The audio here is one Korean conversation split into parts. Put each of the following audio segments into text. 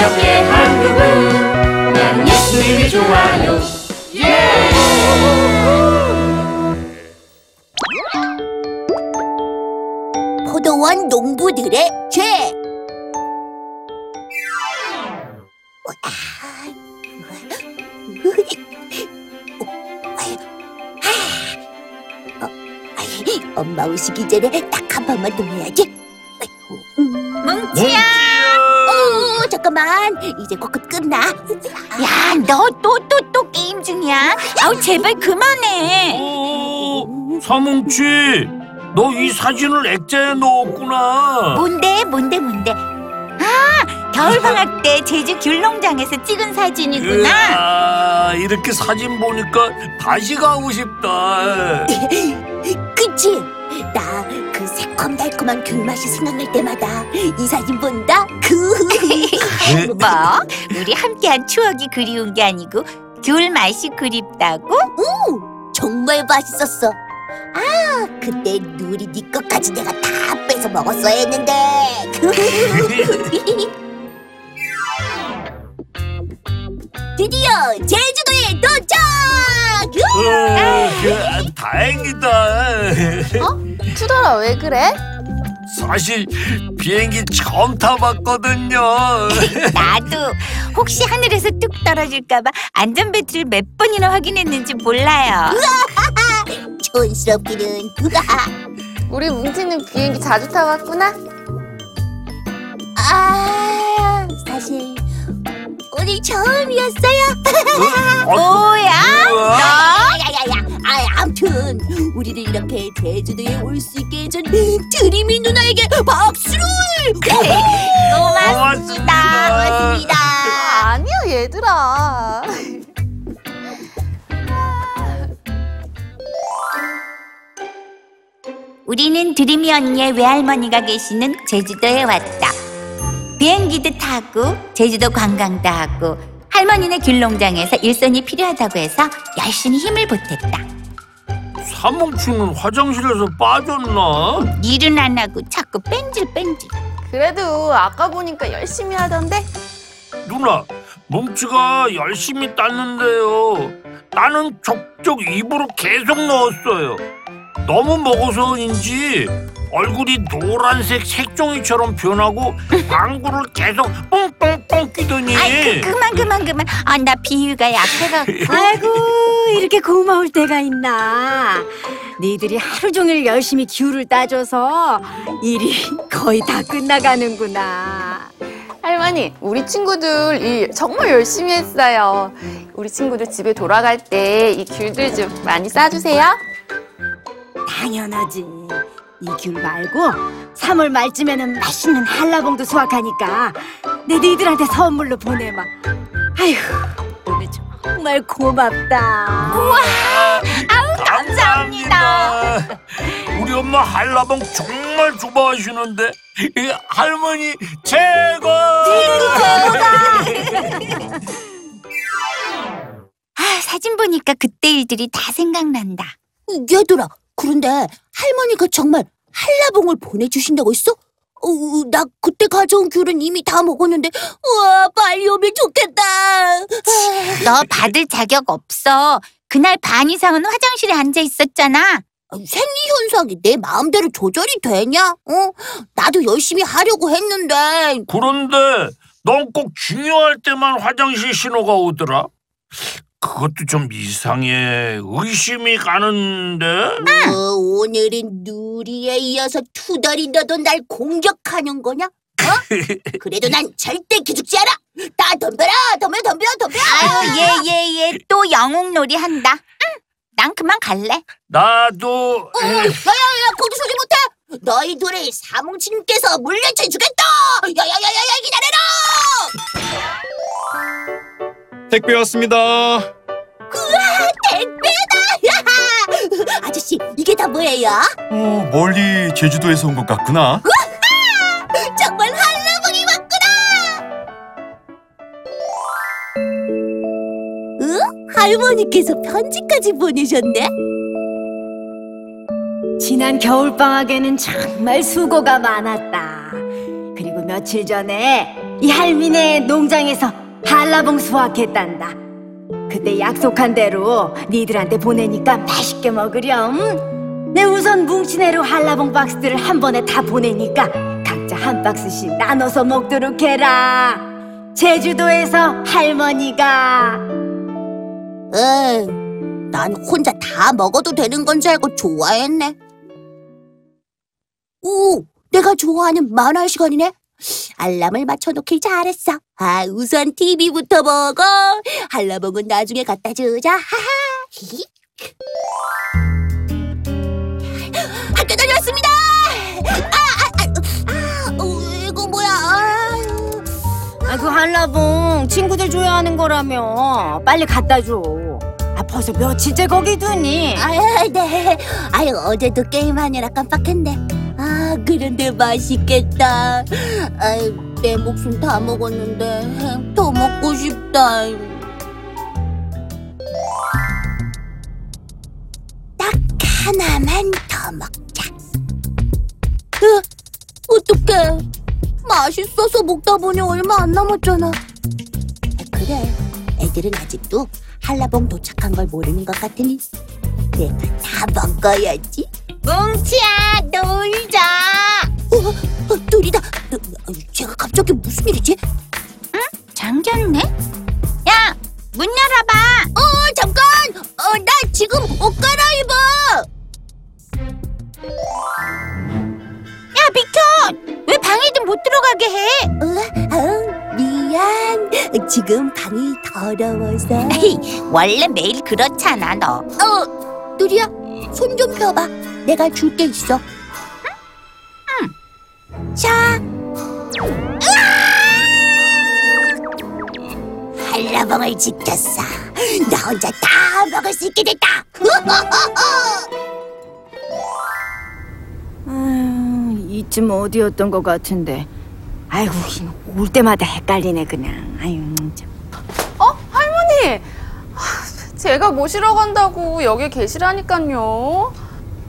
기억해 한국은 나는 예수님이 좋아요 예! 포도원 농부들의 죄. 엄마 오시기 전에 딱 한 번만 더 해야지. 뭉치야, 어, 잠깐만. 이제 곧 끝나. 야, 너 또 또 또 게임 중이야? 아우 제발 그만해. 오, 서뭉치, 너 이 사진을 액자에 넣었구나. 뭔데, 뭔데, 뭔데? 아, 겨울 방학 때 제주 귤농장에서 찍은 사진이구나. 으아, 이렇게 사진 보니까 다시 가고 싶다. 그치? 나그 새콤달콤한 귤 맛이 생각날 때마다 이 사진 본다. 그. 뭐? 우리 함께한 추억이 그리운 게 아니고 귤 맛이 그립다고? 정말 맛있었어. 아, 그때 누리 네 것까지 내가 다 뺏어 먹었어야 했는데. 드디어 제주도에 도착! 어, 그, 다행이다. 투덜아 왜 그래? 사실 비행기 처음 타봤거든요. 나도 혹시 하늘에서 뚝 떨어질까봐 안전벨트를 몇 번이나 확인했는지 몰라요. 촌스럽기는. 우리 뭉치는 비행기 자주 타봤구나? 아, 사실 오늘 처음이었어요. 어, 뭐야? 우와. 야야야야. 아, 아무튼 우리를 이렇게 제주도에 올 수 있게 해준 드림이 누나에게 박수를. 고맙습니다. 고맙습니다. 아, 아니야 얘들아 우리는 드림이 언니의 외할머니가 계시는 제주도에 왔다. 비행기도 타고 제주도 관광도 하고 할머니네 귤농장에서 일손이 필요하다고 해서 열심히 힘을 보탰다. 사뭉치는 화장실에서 빠졌나? 일은 안 하고 자꾸 뺀질 뺀질. 그래도 아까 보니까 열심히 하던데 누나, 뭉치가 열심히 땄는데요. 나는 족족 입으로 계속 넣었어요. 너무 먹어서인지 얼굴이 노란색 색종이처럼 변하고 방구를 계속 뽕뽕뽕 끼더니 아이 그, 그만 그만 그만. 아나 비위가 약해갖고. 아이고 이렇게 고마울 때가 있나 니들이 하루 종일 열심히 귤을 따줘서 일이 거의 다 끝나가는구나 할머니 우리 친구들 일 정말 열심히 했어요 우리 친구들 집에 돌아갈 때 이 귤들 좀 많이 싸주세요 당연하지 이 귤 말고 3월 말쯤에는 맛있는 한라봉도 수확하니까 내 니들한테 선물로 보내마 아휴 오늘 정말 고맙다 감사합니다. 우리 엄마 한라봉 정말 좋아하시는데 이 할머니 최고. 아 사진 보니까 그때 일들이 다 생각난다. 얘들아, 그런데 할머니가 정말 한라봉을 보내주신다고 했어? 어, 나 그때 가져온 귤은 이미 다 먹었는데, 우와, 빨리 오면 좋겠다. 너 받을 자격 없어. 그날 반 이상은 화장실에 앉아 있었잖아. 생리 현상이 내 마음대로 조절이 되냐? 어? 나도 열심히 하려고 했는데. 그런데 넌 꼭 중요할 때만 화장실 신호가 오더라. 그것도 좀 이상해. 의심이 가는데. 어, 오늘은 누리에 이어서 투덜이 너도 날 공격하는 거냐? 어? 그래도 난 절대 기죽지 않아. 다 덤벼라, 덤벼, 덤벼, 덤벼. 아유 얘얘얘 또 영웅놀이 한다. 응, 난 그만 갈래. 나도 어, 야야야, 거기 서지 못해. 너희 둘이 사뭉치님께서 물려쳐 주겠다. 야야야야야, 기다려라. 택배 왔습니다. 택배다. 아저씨, 이게 다 뭐예요? 어, 멀리 제주도에서 온 것 같구나. 정말 한라봉이 왔구나. 응? 할머니께서 편지까지 보내셨네. 지난 겨울방학에는 정말 수고가 많았다. 그리고 며칠 전에 이 할미네 농장에서 한라봉 수확했단다. 그때 약속한 대로 니들한테 보내니까 맛있게 먹으렴. 내 우선 뭉치네로 한라봉 박스들을 한 번에 다 보내니까 각자 한 박스씩 나눠서 먹도록 해라. 제주도에서 할머니가 에이, 난 혼자 다 먹어도 되는 건 줄 알고 좋아했네. 오, 내가 좋아하는 만화 시간이네. 알람을 맞춰놓길 잘했어. 아, 우선 TV부터 먹어. 한라봉은 나중에 갖다 주자. 하하. 히히. 학교 다녀왔습니다. 아, 아, 아, 아, 어, 이거 뭐야? 아, 아, 그 한라봉 친구들 줘야 하는 거라며 빨리 갖다 줘. 아, 벌써 며칠째 거기 두니? 아, 네. 아유, 어제도 게임하느라 깜빡했네. 아, 그런데 맛있겠다. 아유, 내 목숨 다 먹었는데 더 먹고 싶다. 딱 하나만 더 먹자. 으, 어떡해. 맛있어서 먹다 보니 얼마 안 남았잖아. 아, 그래, 애들은 아직도 한라봉 도착한 걸 모르는 것 같으니 내가 다 먹어야지. 뭉치야, 놀자. 어, 어, 둘이다. 어, 어, 제가 갑자기 무슨 일이지? 잠겼네? 야, 문 열어봐. 어, 잠깐. 어, 나 지금 옷 갈아입어. 야, 비켜! 왜 방에도 못 들어가게 해? 어, 어, 미안. 지금 방이 더러워서. 원래 매일 그렇잖아, 너. 어, 누리야, 손 좀 펴봐. 내가 줄 게 있어. 응. 자. 으아! 한라봉을 지켰어. 나 혼자 다 먹을 수 있게 됐다. 아유, 이쯤 어디였던 것 같은데. 아이고, 올 때마다 헷갈리네 그냥. 아유, 참. 어? 할머니! 아, 제가 모시러 간다고 여기 계시라니까요.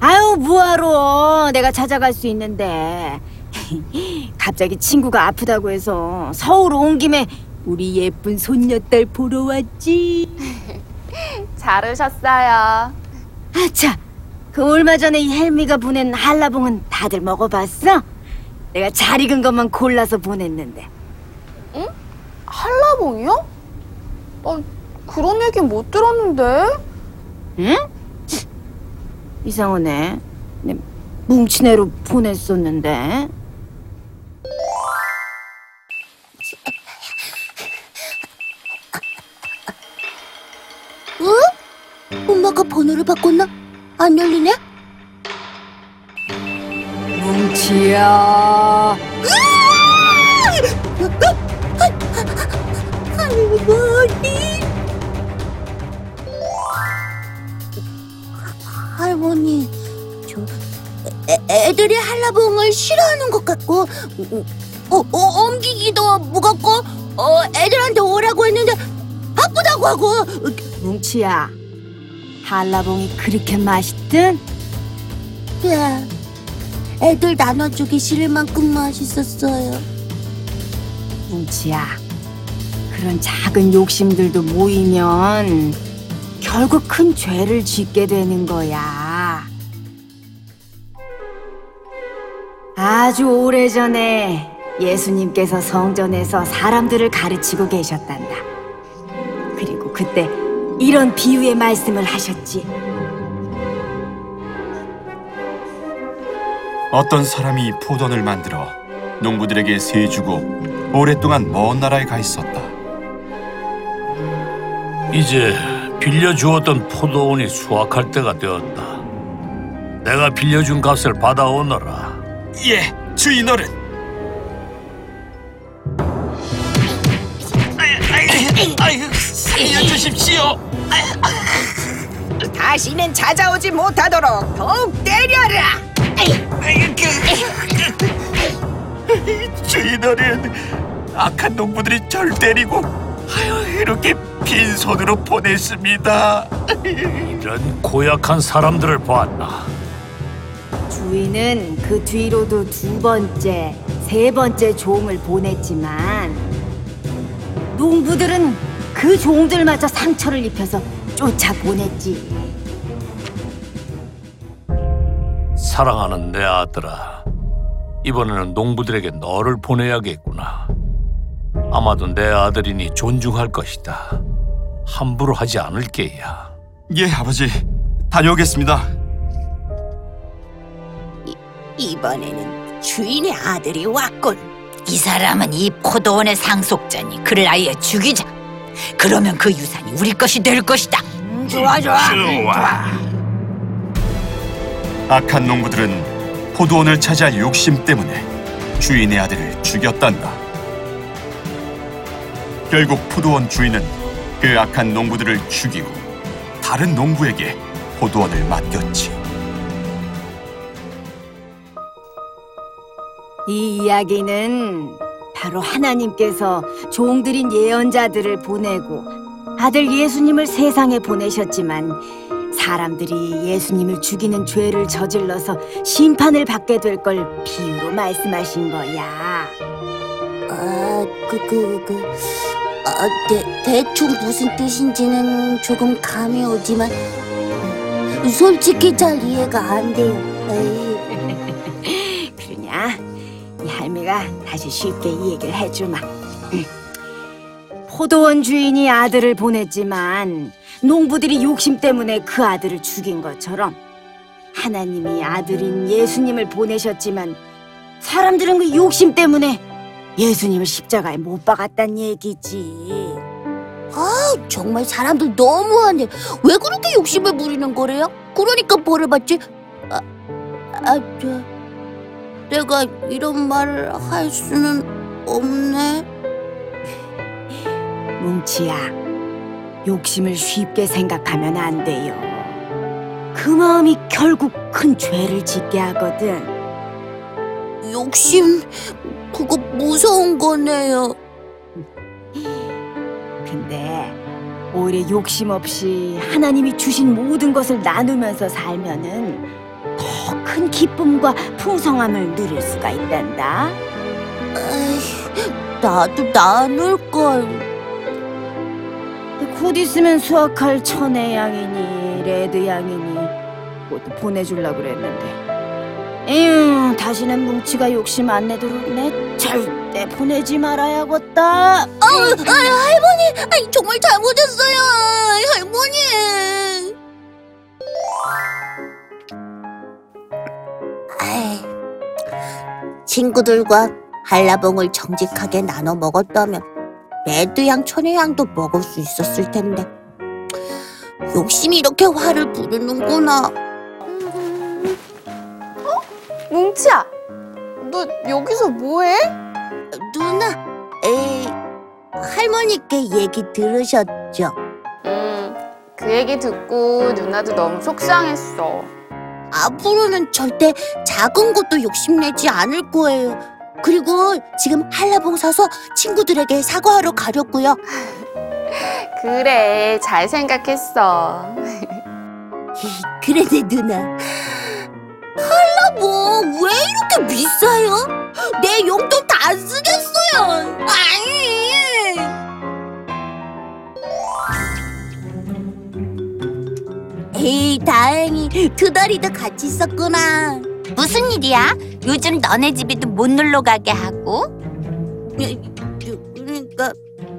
아유, 뭐하러? 내가 찾아갈 수 있는데. 갑자기 친구가 아프다고 해서 서울 온 김에 우리 예쁜 손녀딸 보러 왔지. 잘 오셨어요. 아차, 그 얼마 전에 이 헬미가 보낸 한라봉은 다들 먹어봤어? 내가 잘 익은 것만 골라서 보냈는데. 한라봉이요? 어, 그런 얘기 못 들었는데. 응? 이상하네. 내 뭉치네로 보냈었는데. 엄마가 번호를 바꿨나? 안 열리네? 뭉치야. 할머니. 할머니, 저 애, 애들이 한라봉을 싫어하는 것 같고, 어, 어, 옮기기도 무겁고, 어, 애들한테 오라고 했는데 바쁘다고 하고. 뭉치야. 한라봉이 그렇게 맛있든? 네, 애들 나눠주기 싫을 만큼 맛있었어요. 뭉치야. 그런 작은 욕심들도 모이면 결국 큰 죄를 짓게 되는 거야. 아주 오래전에 예수님께서 성전에서 사람들을 가르치고 계셨단다. 그리고 그때 이런 비유의 말씀을 하셨지. 어떤 사람이 포도원을 만들어 농부들에게 세 주고 오랫동안 먼 나라에 가 있었다. 이제 빌려주었던 포도원이 수확할 때가 되었다. 내가 빌려준 값을 받아오너라. 예, 주인 어른. 주십시오. 다시는 찾아오지 못하도록 더욱 때려라. 주인 어른, 악한 농부들이 절 때리고 이렇게 빈손으로 보냈습니다. 이런 고약한 사람들을 보았나. 주인은 그 뒤로도 두 번째, 세 번째 종을 보냈지만 농부들은 그 종들마저 상처를 입혀서 쫓아 보냈지. 사랑하는 내 아들아, 이번에는 농부들에게 너를 보내야겠구나. 아마도 내 아들이니 존중할 것이다. 함부로 하지 않을 게야. 예, 아버지. 다녀오겠습니다. 이번에는 주인의 아들이 왔군. 이 사람은 이 포도원의 상속자니 그를 아예 죽이자. 그러면 그 유산이 우리 것이 될 것이다. 좋아 좋아. 악한 농부들은 포도원을 차지할 욕심 때문에 주인의 아들을 죽였단다. 결국 포도원 주인은 그 악한 농부들을 죽이고 다른 농부에게 포도원을 맡겼지. 이 이야기는 바로 하나님께서 종들인 예언자들을 보내고 아들 예수님을 세상에 보내셨지만 사람들이 예수님을 죽이는 죄를 저질러서 심판을 받게 될 걸 비유로 말씀하신 거야. 아, 그, 그, 그, 아, 대, 대충 무슨 뜻인지는 조금 감이 오지만 음, 솔직히 잘 이해가 안 돼요. 에이, 다시 쉽게 이 얘기를 해주마. 음. 포도원 주인이 아들을 보냈지만 농부들이 욕심 때문에 그 아들을 죽인 것처럼 하나님이 아들인 예수님을 보내셨지만 사람들은 그 욕심 때문에 예수님을 십자가에 못 박았단 얘기지. 아, 정말 사람들 너무하네. 왜 그렇게 욕심을 부리는 거래요? 그러니까 벌을 받지. 아, 아, 저, 내가 이런 말을 할 수는 없네. 뭉치야, 욕심을 쉽게 생각하면 안 돼요. 그 마음이 결국 큰 죄를 짓게 하거든. 욕심, 그거 무서운 거네요. 근데 오히려 욕심 없이 하나님이 주신 모든 것을 나누면서 살면은 더 큰 기쁨과 풍성함을 누릴 수가 있단다. 나도 나눌 걸. 곧 있으면 수확할 천의 양이니 레드 양이니 그것도 보내주려고 그랬는데 에휴 다시는 뭉치가 욕심 안 내도록 내 절대 보내지 말아야겠다 아, 아, 할머니, 아이, 정말 잘못했어요, 할머니. 친구들과 한라봉을 정직하게 나눠 먹었다면 레드향, 천혜향도 먹을 수 있었을 텐데 욕심이 이렇게 화를 부르는구나. 뭉치야, 너 여기서 뭐해? 누나, 에이, 할머니께 얘기 들으셨죠? 음, 그 얘기 듣고 누나도 너무 속상했어. 앞으로는 절대 작은 것도 욕심내지 않을 거예요. 그리고 지금 한라봉 사서 친구들에게 사과하러 가려고요. 그래, 잘 생각했어. 그래, 내 누나. 한라봉 왜 이렇게 비싸요? 내 용돈 다 쓰겠어요. 아니. 에이, 다행히 두 다리도 같이 있었구나. 무슨 일이야? 요즘 너네 집에도 못 놀러 가게 하고? 그러니까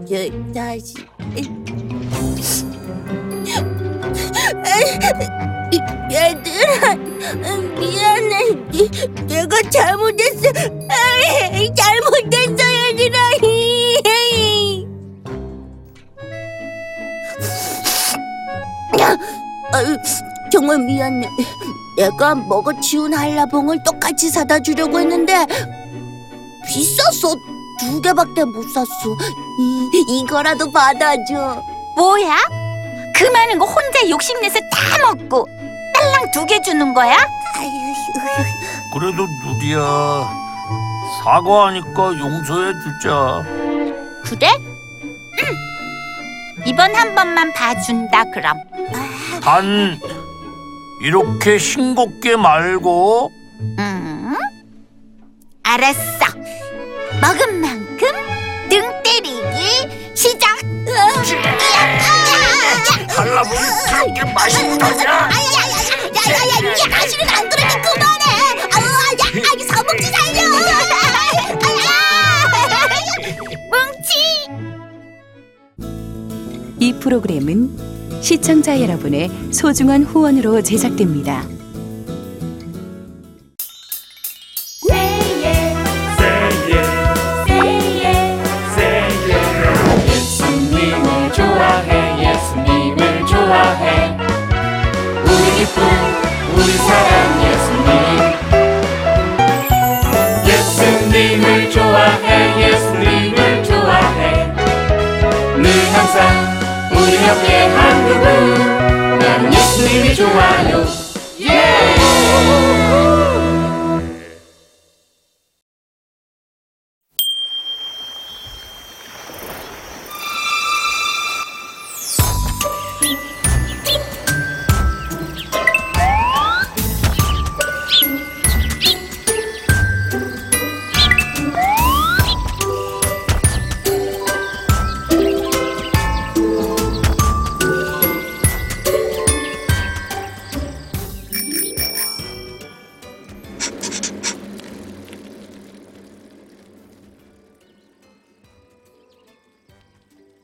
저 다시 얘들아 미안해 내가 잘못했어 잘못했어 얘들아 아유, 정말 미안해 내가 먹어 치운 한라봉을 똑같이 사다 주려고 했는데 비쌌어 두 개밖에 못 샀어 이, 이거라도 받아줘 뭐야? 그 많은 거 혼자 욕심내서 다 먹고 딸랑 두 개 주는 거야? 아유, 그래도 누리야 사과하니까 용서해 주자. 그래? 응. 이번 한 번만 봐준다 그럼. 단 이렇게 싱겁게 말고 음. 알았어. 먹은 만큼 등 때리기 시작. 한라봉이 그렇게 맛있다냐? 야야야 이게 다시는 안 그러면 그만해 아우 야 아기 사먹지 살려 이 프로그램은 시청자 여러분의 소중한 후원으로 제작됩니다. 우리 기쁨 are